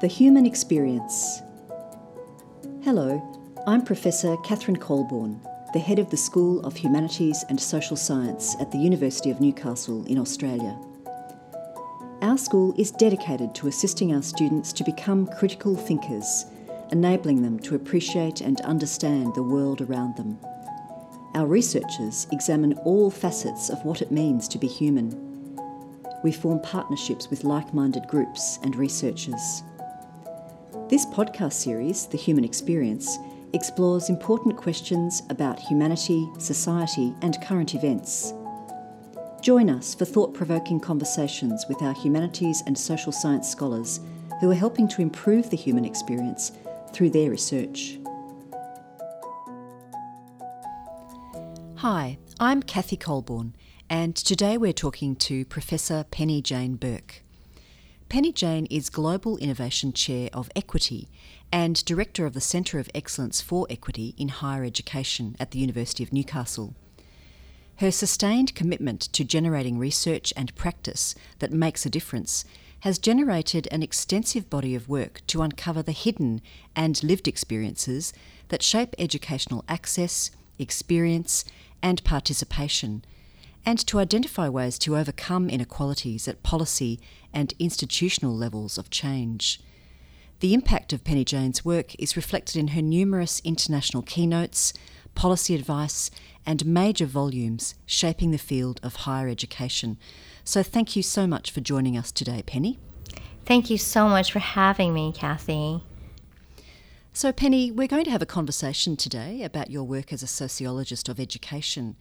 The Human Experience. Hello, I'm Professor Catharine Coleborne, the head of the School of Humanities and Social Science at the University of Newcastle in Australia. Our school is dedicated to assisting our students to become critical thinkers, enabling them to appreciate and understand the world around them. Our researchers examine all facets of what it means to be human. We form partnerships with like minded groups and researchers. This podcast series, The Human Experience, explores important questions about humanity, society, and current events. Join us for thought provoking conversations with our humanities and social science scholars who are helping to improve the human experience through their research. Hi, I'm Kathy Coleborne, and today we're talking to Professor Penny Jane Burke. Penny Jane is Global Innovation Chair of Equity and Director of the Centre of Excellence for Equity in Higher Education at the University of Newcastle. Her sustained commitment to generating research and practice that makes a difference has generated an extensive body of work to uncover the hidden and lived experiences that shape educational access, experience, and participation and to identify ways to overcome inequalities at policy and institutional levels of change. The impact of Penny Jane's work is reflected in her numerous international keynotes, policy advice, and major volumes shaping the field of higher education. So, thank you so much for joining us today, Penny. Thank you so much for having me, Kathy. So, Penny, we're going to have a conversation today about your work as a sociologist of education.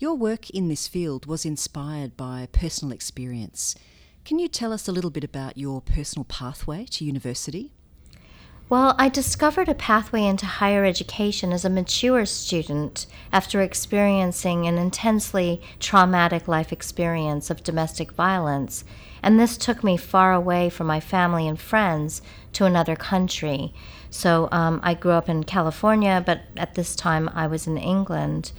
Your work in this field was inspired by personal experience. Can you tell us a little bit about your personal pathway to university? Well, I discovered a pathway into higher education as a mature student after experiencing an intensely traumatic life experience of domestic violence, and this took me far away from my family and friends to another country. So um, I grew up in California, but at this time I was in England.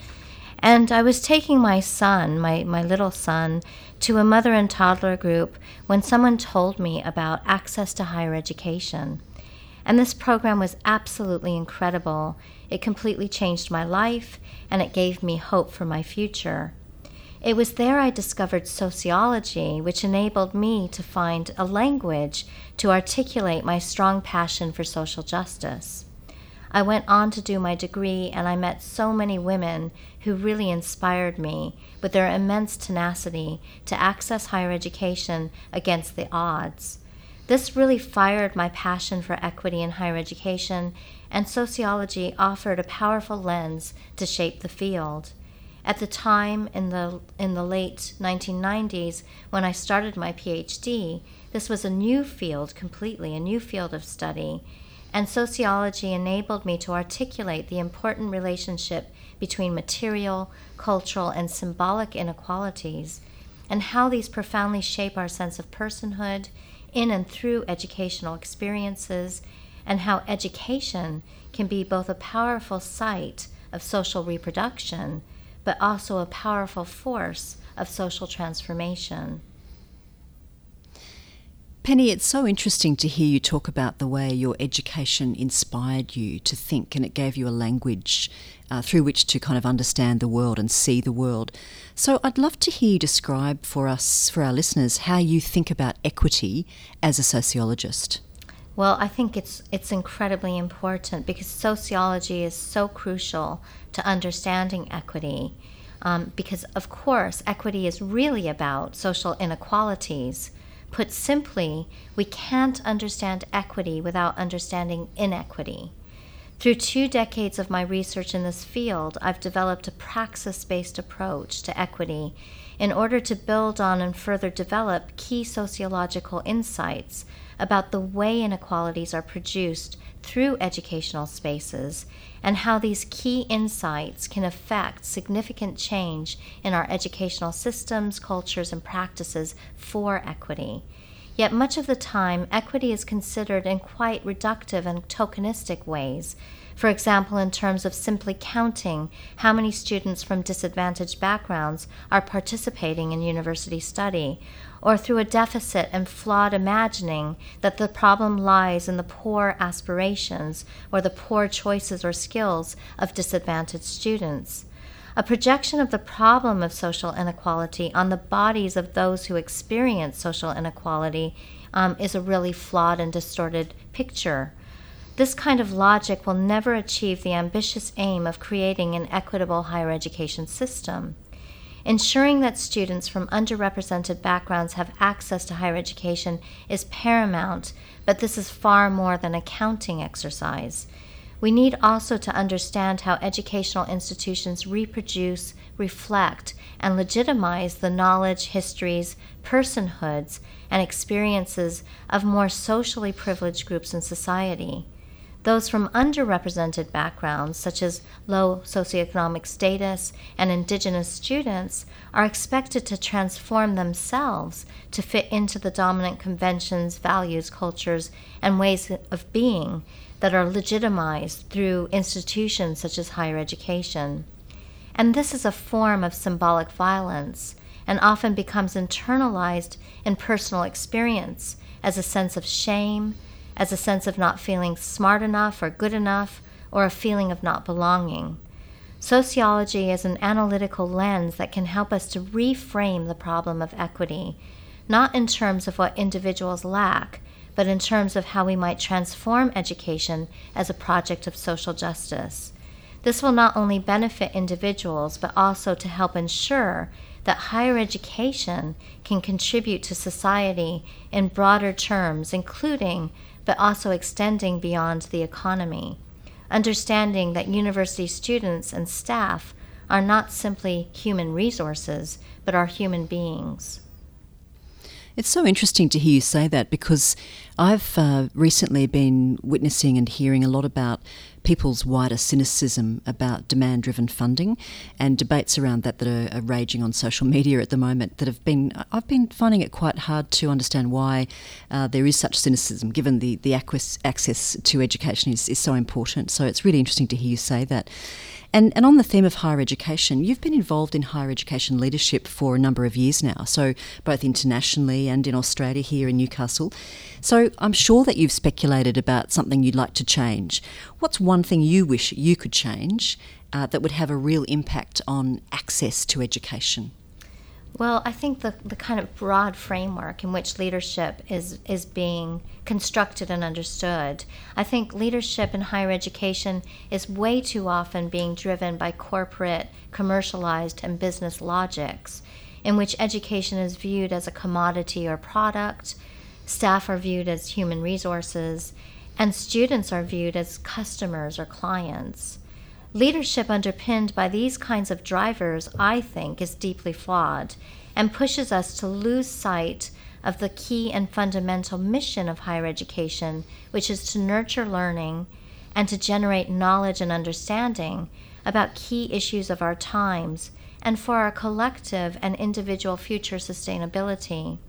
And I was taking my son, my, my little son, to a mother and toddler group when someone told me about access to higher education. And this program was absolutely incredible. It completely changed my life and it gave me hope for my future. It was there I discovered sociology, which enabled me to find a language to articulate my strong passion for social justice. I went on to do my degree, and I met so many women who really inspired me with their immense tenacity to access higher education against the odds. This really fired my passion for equity in higher education, and sociology offered a powerful lens to shape the field. At the time, in the, in the late 1990s, when I started my PhD, this was a new field completely, a new field of study. And sociology enabled me to articulate the important relationship between material, cultural, and symbolic inequalities, and how these profoundly shape our sense of personhood in and through educational experiences, and how education can be both a powerful site of social reproduction, but also a powerful force of social transformation. Penny, it's so interesting to hear you talk about the way your education inspired you to think and it gave you a language uh, through which to kind of understand the world and see the world. So I'd love to hear you describe for us, for our listeners, how you think about equity as a sociologist. Well, I think it's it's incredibly important because sociology is so crucial to understanding equity. Um, because of course, equity is really about social inequalities Put simply, we can't understand equity without understanding inequity. Through two decades of my research in this field, I've developed a praxis based approach to equity in order to build on and further develop key sociological insights about the way inequalities are produced through educational spaces and how these key insights can affect significant change in our educational systems, cultures, and practices for equity. Yet much of the time, equity is considered in quite reductive and tokenistic ways. For example, in terms of simply counting how many students from disadvantaged backgrounds are participating in university study, or through a deficit and flawed imagining that the problem lies in the poor aspirations or the poor choices or skills of disadvantaged students a projection of the problem of social inequality on the bodies of those who experience social inequality um, is a really flawed and distorted picture. This kind of logic will never achieve the ambitious aim of creating an equitable higher education system. Ensuring that students from underrepresented backgrounds have access to higher education is paramount, but this is far more than a counting exercise. We need also to understand how educational institutions reproduce, reflect, and legitimize the knowledge, histories, personhoods, and experiences of more socially privileged groups in society. Those from underrepresented backgrounds, such as low socioeconomic status and indigenous students, are expected to transform themselves to fit into the dominant conventions, values, cultures, and ways of being that are legitimized through institutions such as higher education. And this is a form of symbolic violence and often becomes internalized in personal experience as a sense of shame, as a sense of not feeling smart enough or good enough, or a feeling of not belonging. Sociology is an analytical lens that can help us to reframe the problem of equity, not in terms of what individuals lack, but in terms of how we might transform education as a project of social justice. This will not only benefit individuals, but also to help ensure that higher education can contribute to society in broader terms, including but also extending beyond the economy. Understanding that university students and staff are not simply human resources, but are human beings. It's so interesting to hear you say that because I've uh, recently been witnessing and hearing a lot about people's wider cynicism about demand driven funding and debates around that that are, are, raging on social media at the moment that have been I've been finding it quite hard to understand why uh, there is such cynicism given the, the access to education is, is so important. So it's really interesting to hear you say that and, and on the theme of higher education, you've been involved in higher education leadership for a number of years now, so both internationally and in Australia here in Newcastle. So I'm sure that you've speculated about something you'd like to change. What's one thing you wish you could change uh, that would have a real impact on access to education? Well, I think the, the kind of broad framework in which leadership is, is being constructed and understood, I think leadership in higher education is way too often being driven by corporate, commercialized, and business logics, in which education is viewed as a commodity or product, staff are viewed as human resources, and students are viewed as customers or clients. Leadership underpinned by these kinds of drivers, I think, is deeply flawed and pushes us to lose sight of the key and fundamental mission of higher education, which is to nurture learning and to generate knowledge and understanding about key issues of our times and for our collective and individual future sustainability.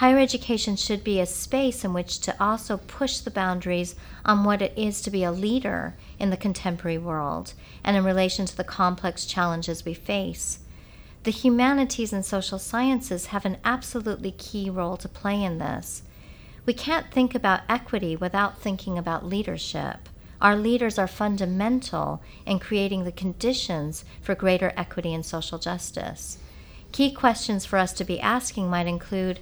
Higher education should be a space in which to also push the boundaries on what it is to be a leader in the contemporary world and in relation to the complex challenges we face. The humanities and social sciences have an absolutely key role to play in this. We can't think about equity without thinking about leadership. Our leaders are fundamental in creating the conditions for greater equity and social justice. Key questions for us to be asking might include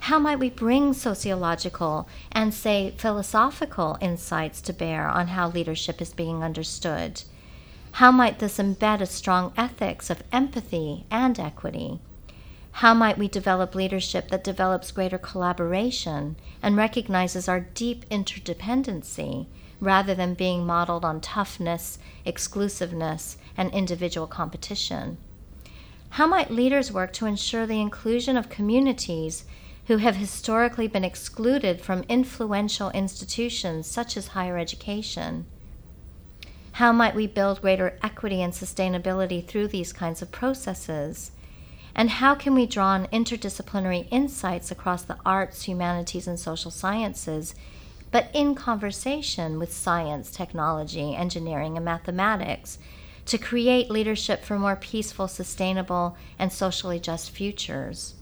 how might we bring sociological and, say, philosophical insights to bear on how leadership is being understood? How might this embed a strong ethics of empathy and equity? How might we develop leadership that develops greater collaboration and recognizes our deep interdependency rather than being modeled on toughness, exclusiveness, and individual competition? How might leaders work to ensure the inclusion of communities who have historically been excluded from influential institutions such as higher education. How might we build greater equity and sustainability through these kinds of processes? And how can we draw on interdisciplinary insights across the arts, humanities, and social sciences, but in conversation with science, technology, engineering, and mathematics to create leadership for more peaceful, sustainable, and socially just futures?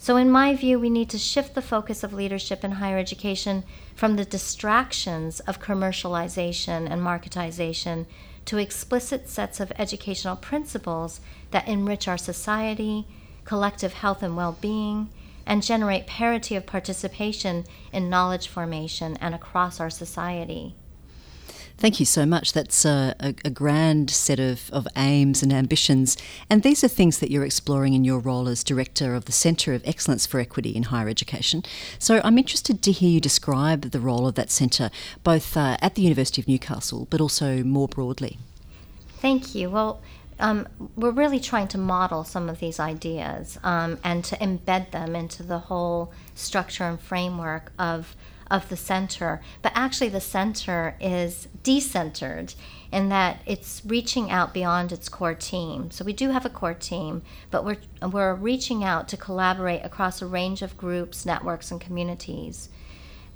So, in my view, we need to shift the focus of leadership in higher education from the distractions of commercialization and marketization to explicit sets of educational principles that enrich our society, collective health and well being, and generate parity of participation in knowledge formation and across our society. Thank you so much. That's a, a, a, grand set of, of aims and ambitions. And these are things that you're exploring in your role as Director of the Centre of Excellence for Equity in Higher Education. So I'm interested to hear you describe the role of that centre, both uh, at the University of Newcastle, but also more broadly. Thank you. Well, um, we're really trying to model some of these ideas um, and to embed them into the whole structure and framework of of the center. But actually, the center is decentered in that it's reaching out beyond its core team. So we do have a core team, but we're, we're reaching out to collaborate across a range of groups, networks, and communities.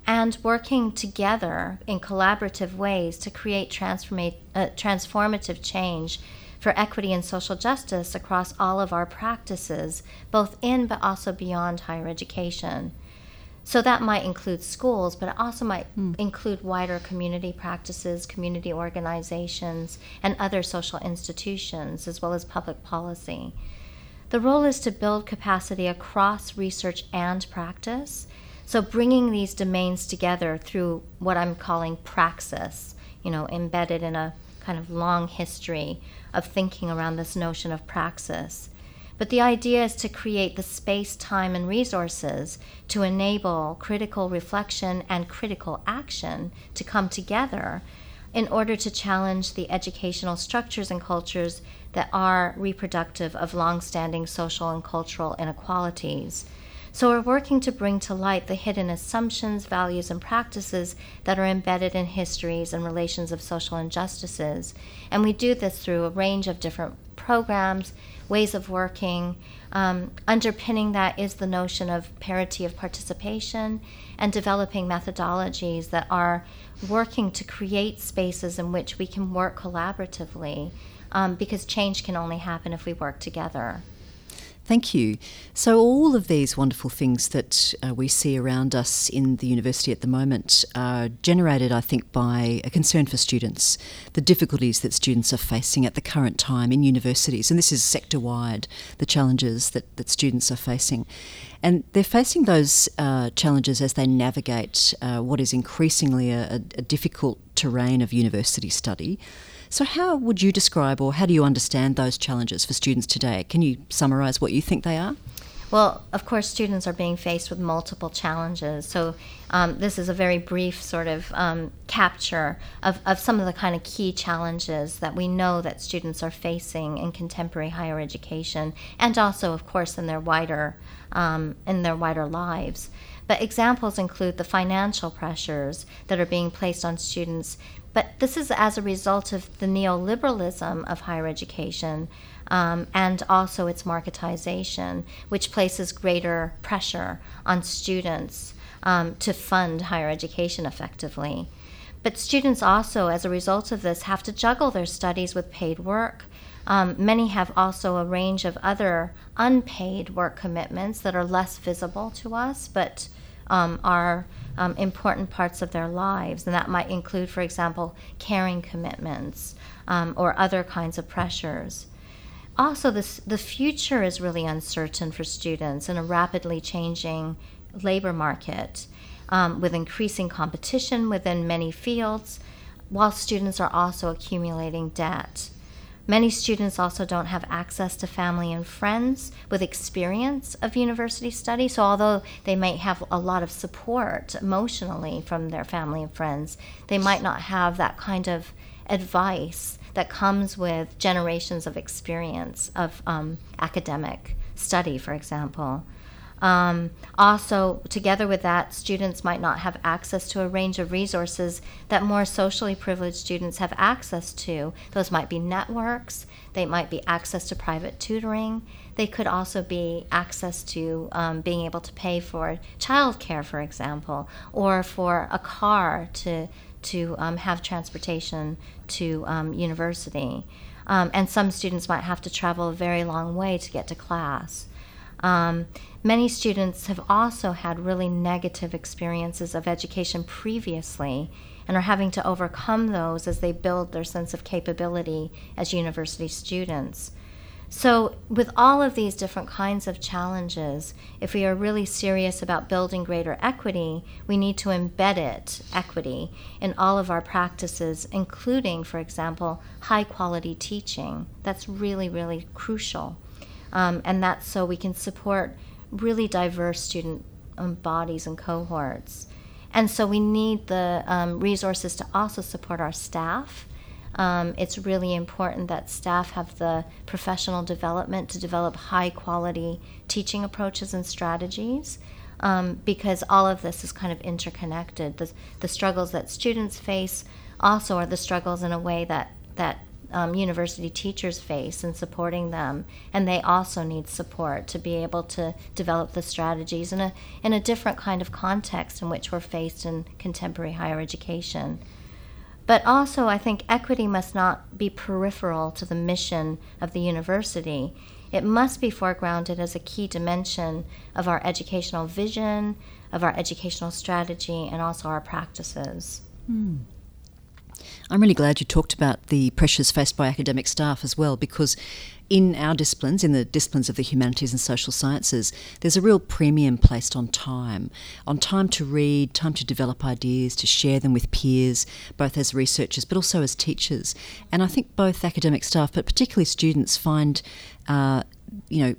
And working together in collaborative ways to create transforma- uh, transformative change for equity and social justice across all of our practices, both in but also beyond higher education. So that might include schools, but it also might mm. include wider community practices, community organizations, and other social institutions, as well as public policy. The role is to build capacity across research and practice. So bringing these domains together through what I'm calling praxis, you know, embedded in a kind of long history of thinking around this notion of praxis. But the idea is to create the space, time, and resources to enable critical reflection and critical action to come together in order to challenge the educational structures and cultures that are reproductive of long-standing social and cultural inequalities. So we're working to bring to light the hidden assumptions, values, and practices that are embedded in histories and relations of social injustices. And we do this through a range of different programs, ways of working. Um, underpinning that is the notion of parity of participation and developing methodologies that are working to create spaces in which we can work collaboratively um, because change can only happen if we work together. Thank you. So, all of these wonderful things that uh, we see around us in the university at the moment are generated, I think, by a concern for students, the difficulties that students are facing at the current time in universities. And this is sector wide, the challenges that, that students are facing. And they're facing those uh, challenges as they navigate uh, what is increasingly a, a difficult terrain of university study. So, how would you describe or how do you understand those challenges for students today? Can you summarise what you think they are? Well, of course, students are being faced with multiple challenges. So, um, this is a very brief sort of um, capture of, of some of the kind of key challenges that we know that students are facing in contemporary higher education, and also, of course, in their wider um, in their wider lives. But examples include the financial pressures that are being placed on students but this is as a result of the neoliberalism of higher education um, and also its marketization, which places greater pressure on students um, to fund higher education effectively. But students also, as a result of this, have to juggle their studies with paid work. Um, many have also a range of other unpaid work commitments that are less visible to us, but um, are um, important parts of their lives. And that might include, for example, caring commitments um, or other kinds of pressures. Also, this, the future is really uncertain for students in a rapidly changing labor market um, with increasing competition within many fields, while students are also accumulating debt. Many students also don't have access to family and friends with experience of university study. So, although they might have a lot of support emotionally from their family and friends, they might not have that kind of advice that comes with generations of experience of um, academic study, for example. Um, also, together with that, students might not have access to a range of resources that more socially privileged students have access to. Those might be networks, they might be access to private tutoring, they could also be access to um, being able to pay for childcare, for example, or for a car to, to um, have transportation to um, university. Um, and some students might have to travel a very long way to get to class. Um, many students have also had really negative experiences of education previously and are having to overcome those as they build their sense of capability as university students. So, with all of these different kinds of challenges, if we are really serious about building greater equity, we need to embed it, equity, in all of our practices, including, for example, high quality teaching. That's really, really crucial. Um, and that's so we can support really diverse student um, bodies and cohorts. And so we need the um, resources to also support our staff. Um, it's really important that staff have the professional development to develop high quality teaching approaches and strategies. Um, because all of this is kind of interconnected. The, the struggles that students face also are the struggles in a way that, that um, university teachers face in supporting them, and they also need support to be able to develop the strategies in a in a different kind of context in which we're faced in contemporary higher education. But also, I think equity must not be peripheral to the mission of the university. It must be foregrounded as a key dimension of our educational vision, of our educational strategy, and also our practices. Mm. I'm really glad you talked about the pressures faced by academic staff as well, because in our disciplines, in the disciplines of the humanities and social sciences, there's a real premium placed on time, on time to read, time to develop ideas, to share them with peers, both as researchers but also as teachers. And I think both academic staff, but particularly students, find, uh, you know,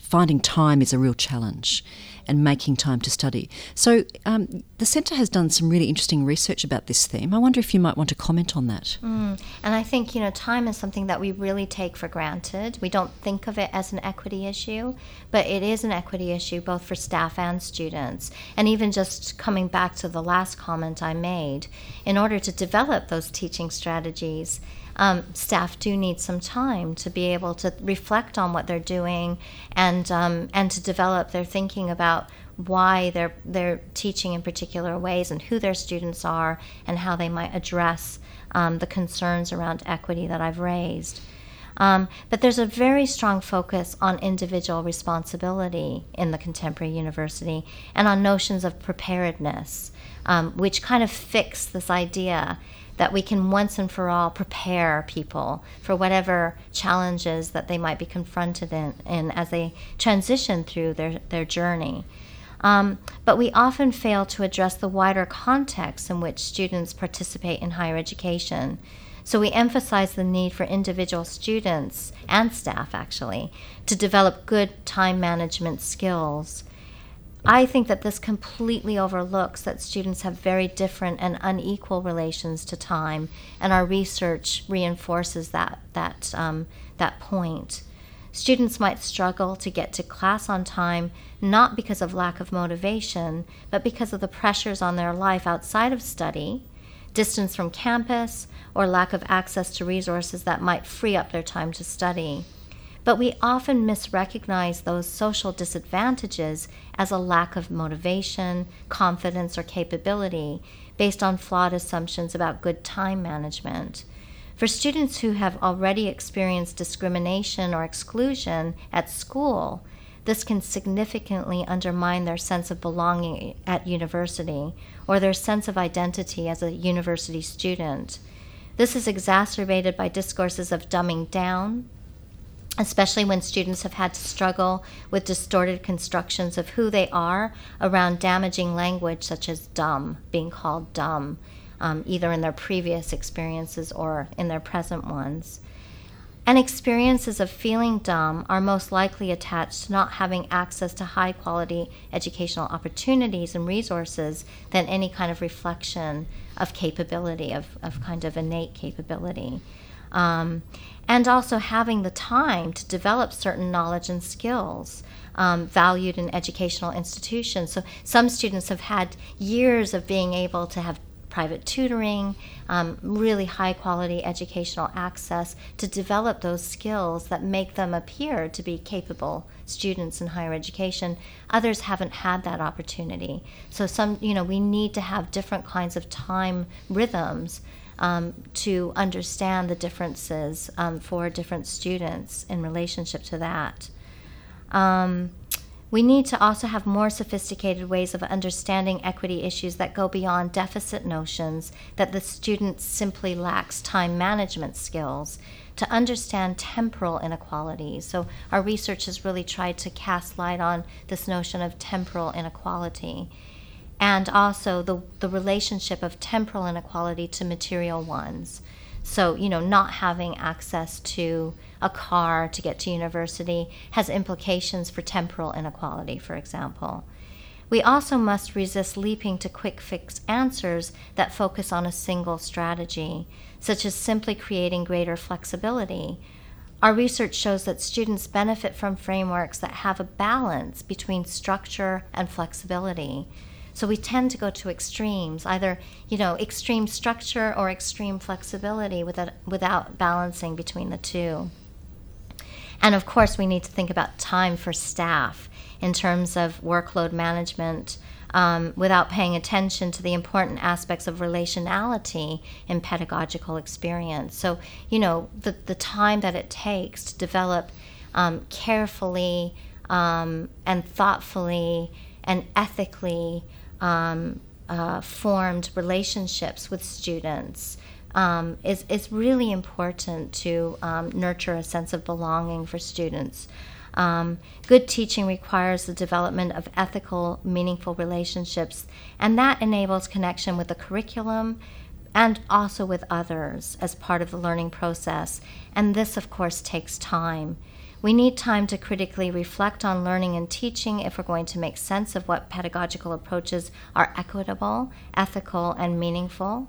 finding time is a real challenge and making time to study. So, um, the Centre has done some really interesting research about this theme. I wonder if you might want to comment on that. Mm. And I think, you know, time is something that we really take for granted. We don't think of it as an equity issue, but it is an equity issue both for staff and students. And even just coming back to the last comment I made, in order to develop those teaching strategies, um, staff do need some time to be able to reflect on what they're doing and um, and to develop their thinking about why they're they're teaching in particular ways and who their students are and how they might address um, the concerns around equity that I've raised. Um, but there's a very strong focus on individual responsibility in the contemporary university and on notions of preparedness, um, which kind of fix this idea that we can once and for all prepare people for whatever challenges that they might be confronted in, in as they transition through their, their journey. Um, but we often fail to address the wider context in which students participate in higher education. So we emphasize the need for individual students and staff, actually, to develop good time management skills I think that this completely overlooks that students have very different and unequal relations to time, and our research reinforces that that um, that point. Students might struggle to get to class on time not because of lack of motivation, but because of the pressures on their life outside of study, distance from campus, or lack of access to resources that might free up their time to study but we often misrecognize those social disadvantages as a lack of motivation, confidence, or capability based on flawed assumptions about good time management. For students who have already experienced discrimination or exclusion at school, this can significantly undermine their sense of belonging at university or their sense of identity as a university student. This is exacerbated by discourses of dumbing down, especially when students have had to struggle with distorted constructions of who they are around damaging language such as dumb, being called dumb, um, either in their previous experiences or in their present ones. And experiences of feeling dumb are most likely attached to not having access to high quality educational opportunities and resources than any kind of reflection of capability, of, of kind of innate capability. Um, and also having the time to develop certain knowledge and skills. um, valued in educational institutions. So some students have had years of being able to have private tutoring, um, really high quality educational access to develop those skills that make them appear to be capable students in higher education. Others haven't had that opportunity. So some, you know, we need to have different kinds of time rhythms um, to understand the differences um, for different students in relationship to that. Um, we need to also have more sophisticated ways of understanding equity issues that go beyond deficit notions that the student simply lacks time management skills to understand temporal inequalities. So, our research has really tried to cast light on this notion of temporal inequality and also the, the relationship of temporal inequality to material ones. So, you know, not having access to a car to get to university has implications for temporal inequality, for example. We also must resist leaping to quick fix answers that focus on a single strategy, such as simply creating greater flexibility. Our research shows that students benefit from frameworks that have a balance between structure and flexibility. So we tend to go to extremes, either you know extreme structure or extreme flexibility, without without balancing between the two. And of course, we need to think about time for staff in terms of workload management. Um, without paying attention to the important aspects of relationality in pedagogical experience. So, you know, the, the time that it takes to develop um, carefully um, and thoughtfully and ethically um, uh, formed relationships with students um, is, is really important to um, nurture a sense of belonging for students. Um, good teaching requires the development of ethical, meaningful relationships, and that enables connection with the curriculum and also with others as part of the learning process. And this, of course, takes time. We need time to critically reflect on learning and teaching if we're going to make sense of what pedagogical approaches are equitable, ethical, and meaningful.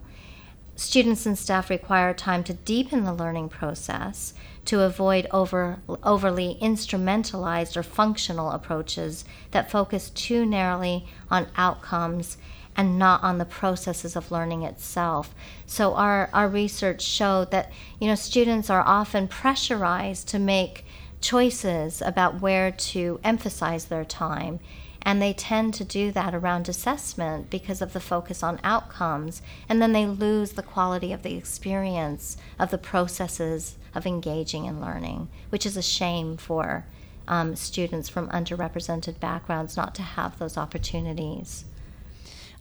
Students and staff require time to deepen the learning process to avoid over, overly instrumentalized or functional approaches that focus too narrowly on outcomes and not on the processes of learning itself. So our, our research showed that you know students are often pressurized to make choices about where to emphasize their time. And they tend to do that around assessment because of the focus on outcomes. And then they lose the quality of the experience of the processes of engaging in learning, which is a shame for um, students from underrepresented backgrounds not to have those opportunities.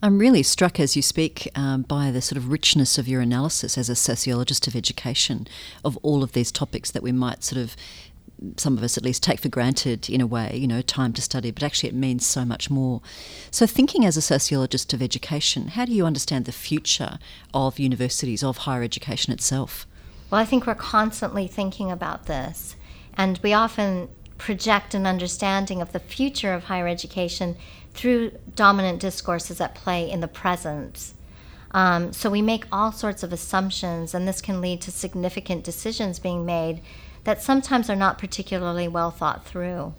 I'm really struck as you speak um, by the sort of richness of your analysis as a sociologist of education of all of these topics that we might sort of some of us at least take for granted in a way, you know, time to study, but actually it means so much more. So, thinking as a sociologist of education, how do you understand the future of universities, of higher education itself? Well, I think we're constantly thinking about this, and we often project an understanding of the future of higher education through dominant discourses at play in the present. Um, so we make all sorts of assumptions, and this can lead to significant decisions being made that sometimes are not particularly well thought through.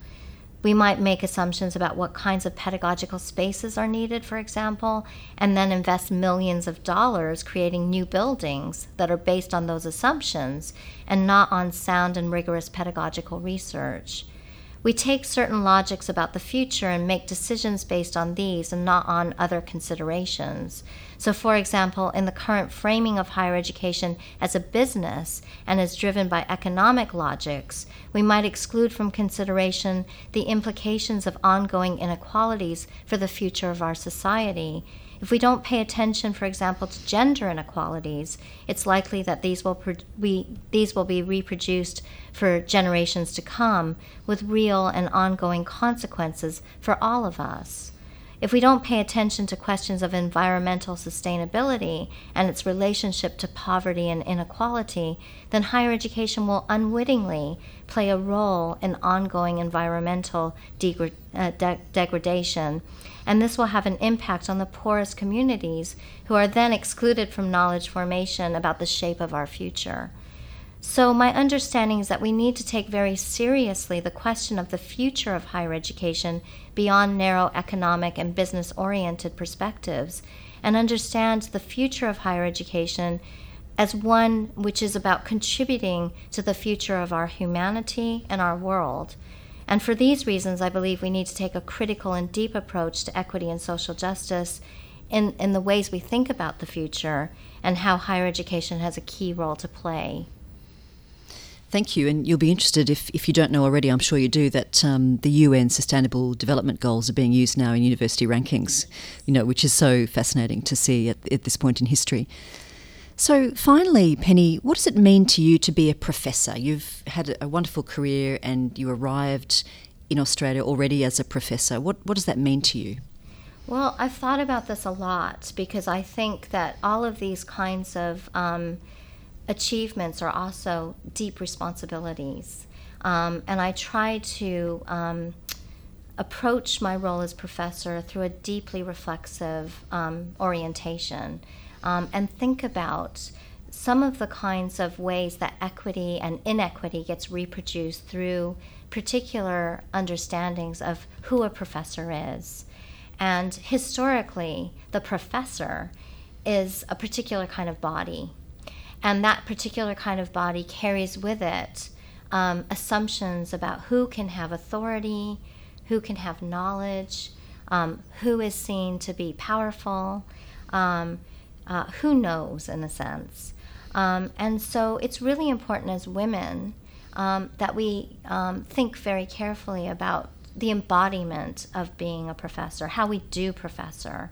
We might make assumptions about what kinds of pedagogical spaces are needed, for example, and then invest millions of dollars creating new buildings that are based on those assumptions and not on sound and rigorous pedagogical research we take certain logics about the future and make decisions based on these and not on other considerations. So, for example, in the current framing of higher education as a business and as driven by economic logics, we might exclude from consideration the implications of ongoing inequalities for the future of our society if we don't pay attention, for example, to gender inequalities, it's likely that these will, pro- we, these will be reproduced for generations to come with real and ongoing consequences for all of us. If we don't pay attention to questions of environmental sustainability and its relationship to poverty and inequality, then higher education will unwittingly play a role in ongoing environmental degra- uh, de- degradation. And this will have an impact on the poorest communities who are then excluded from knowledge formation about the shape of our future. So, my understanding is that we need to take very seriously the question of the future of higher education beyond narrow economic and business oriented perspectives and understand the future of higher education as one which is about contributing to the future of our humanity and our world. And for these reasons, I believe we need to take a critical and deep approach to equity and social justice in, in the ways we think about the future and how higher education has a key role to play. Thank you. And you'll be interested, if, if you don't know already, I'm sure you do, that um, the UN Sustainable Development Goals are being used now in university rankings, you know, which is so fascinating to see at, at this point in history. So, finally, Penny, what does it mean to you to be a professor? You've had a wonderful career and you arrived in Australia already as a professor. What, what does that mean to you? Well, I've thought about this a lot because I think that all of these kinds of um, achievements are also deep responsibilities. Um, and I try to um, approach my role as professor through a deeply reflexive um, orientation um, and think about some of the kinds of ways that equity and inequity gets reproduced through particular understandings of who a professor is. And historically, the professor is a particular kind of body and that particular kind of body carries with it um, assumptions about who can have authority, who can have knowledge, um, who is seen to be powerful, um, uh, who knows, in a sense. Um, and so it's really important as women um, that we um, think very carefully about the embodiment of being a professor, how we do professor.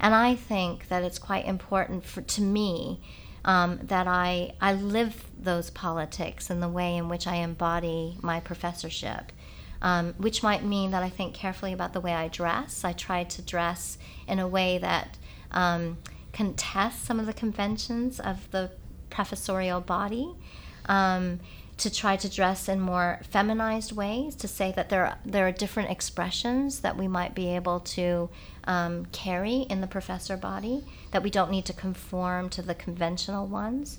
And I think that it's quite important for, to me um, that I, I live those politics in the way in which I embody my professorship. Um, which might mean that I think carefully about the way I dress. I try to dress in a way that um, contests some of the conventions of the professorial body. Um, to try to dress in more feminized ways, to say that there are, there are different expressions that we might be able to um, carry in the professor body, that we don't need to conform to the conventional ones.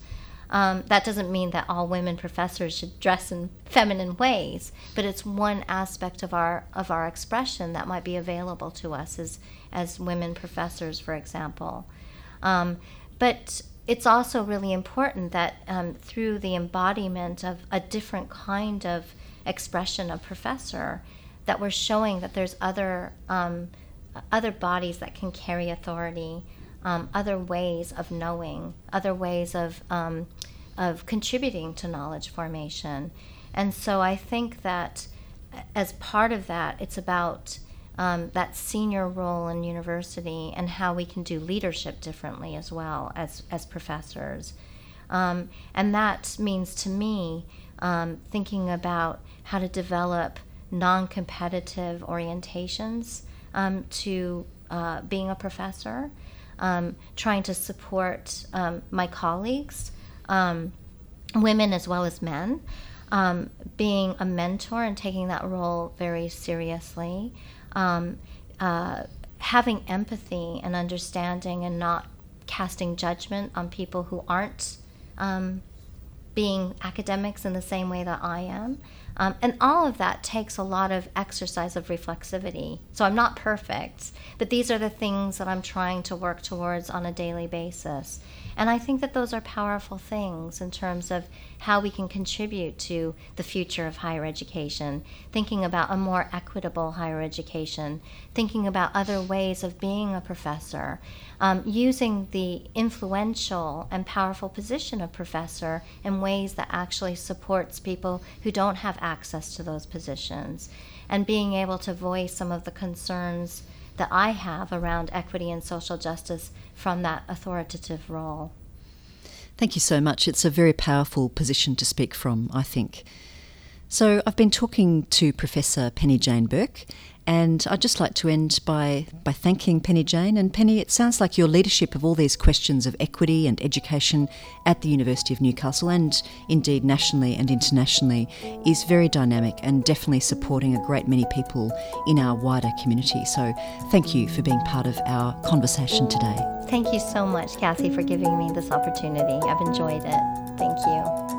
Um, that doesn't mean that all women professors should dress in feminine ways, but it's one aspect of our of our expression that might be available to us as as women professors, for example. Um, but it's also really important that um, through the embodiment of a different kind of expression of professor, that we're showing that there's other um, other bodies that can carry authority, um, other ways of knowing, other ways of um, of contributing to knowledge formation, and so I think that as part of that, it's about um, that senior role in university and how we can do leadership differently as well as, as professors. Um, and that means to me um, thinking about how to develop non competitive orientations um, to uh, being a professor, um, trying to support um, my colleagues, women as well as men. Um, being a mentor and taking that role very seriously, um, uh, having empathy and understanding and not casting judgment on people who aren't um, being academics in the same way that I am. Um, and all of that takes a lot of exercise of reflexivity. So I'm not perfect, but these are the things that I'm trying to work towards on a daily basis. And I think that those are powerful things in terms of how we can contribute to the future of higher education, thinking about a more equitable higher education, thinking about other ways of being a professor, um, using the influential and powerful position of professor in ways that actually supports people who don't have access to those positions, and being able to voice some of the concerns that I have around equity and social justice from that authoritative role. Thank you so much. It's a very powerful position to speak from, I think. So, I've been talking to Professor Penny Jane Burke, and I'd just like to end by, by thanking Penny Jane. And Penny, it sounds like your leadership of all these questions of equity and education at the University of Newcastle and indeed nationally and internationally is very dynamic and definitely supporting a great many people in our wider community. So thank you for being part of our conversation today. Thank you so much, Cassie, for giving me this opportunity. I've enjoyed it. Thank you.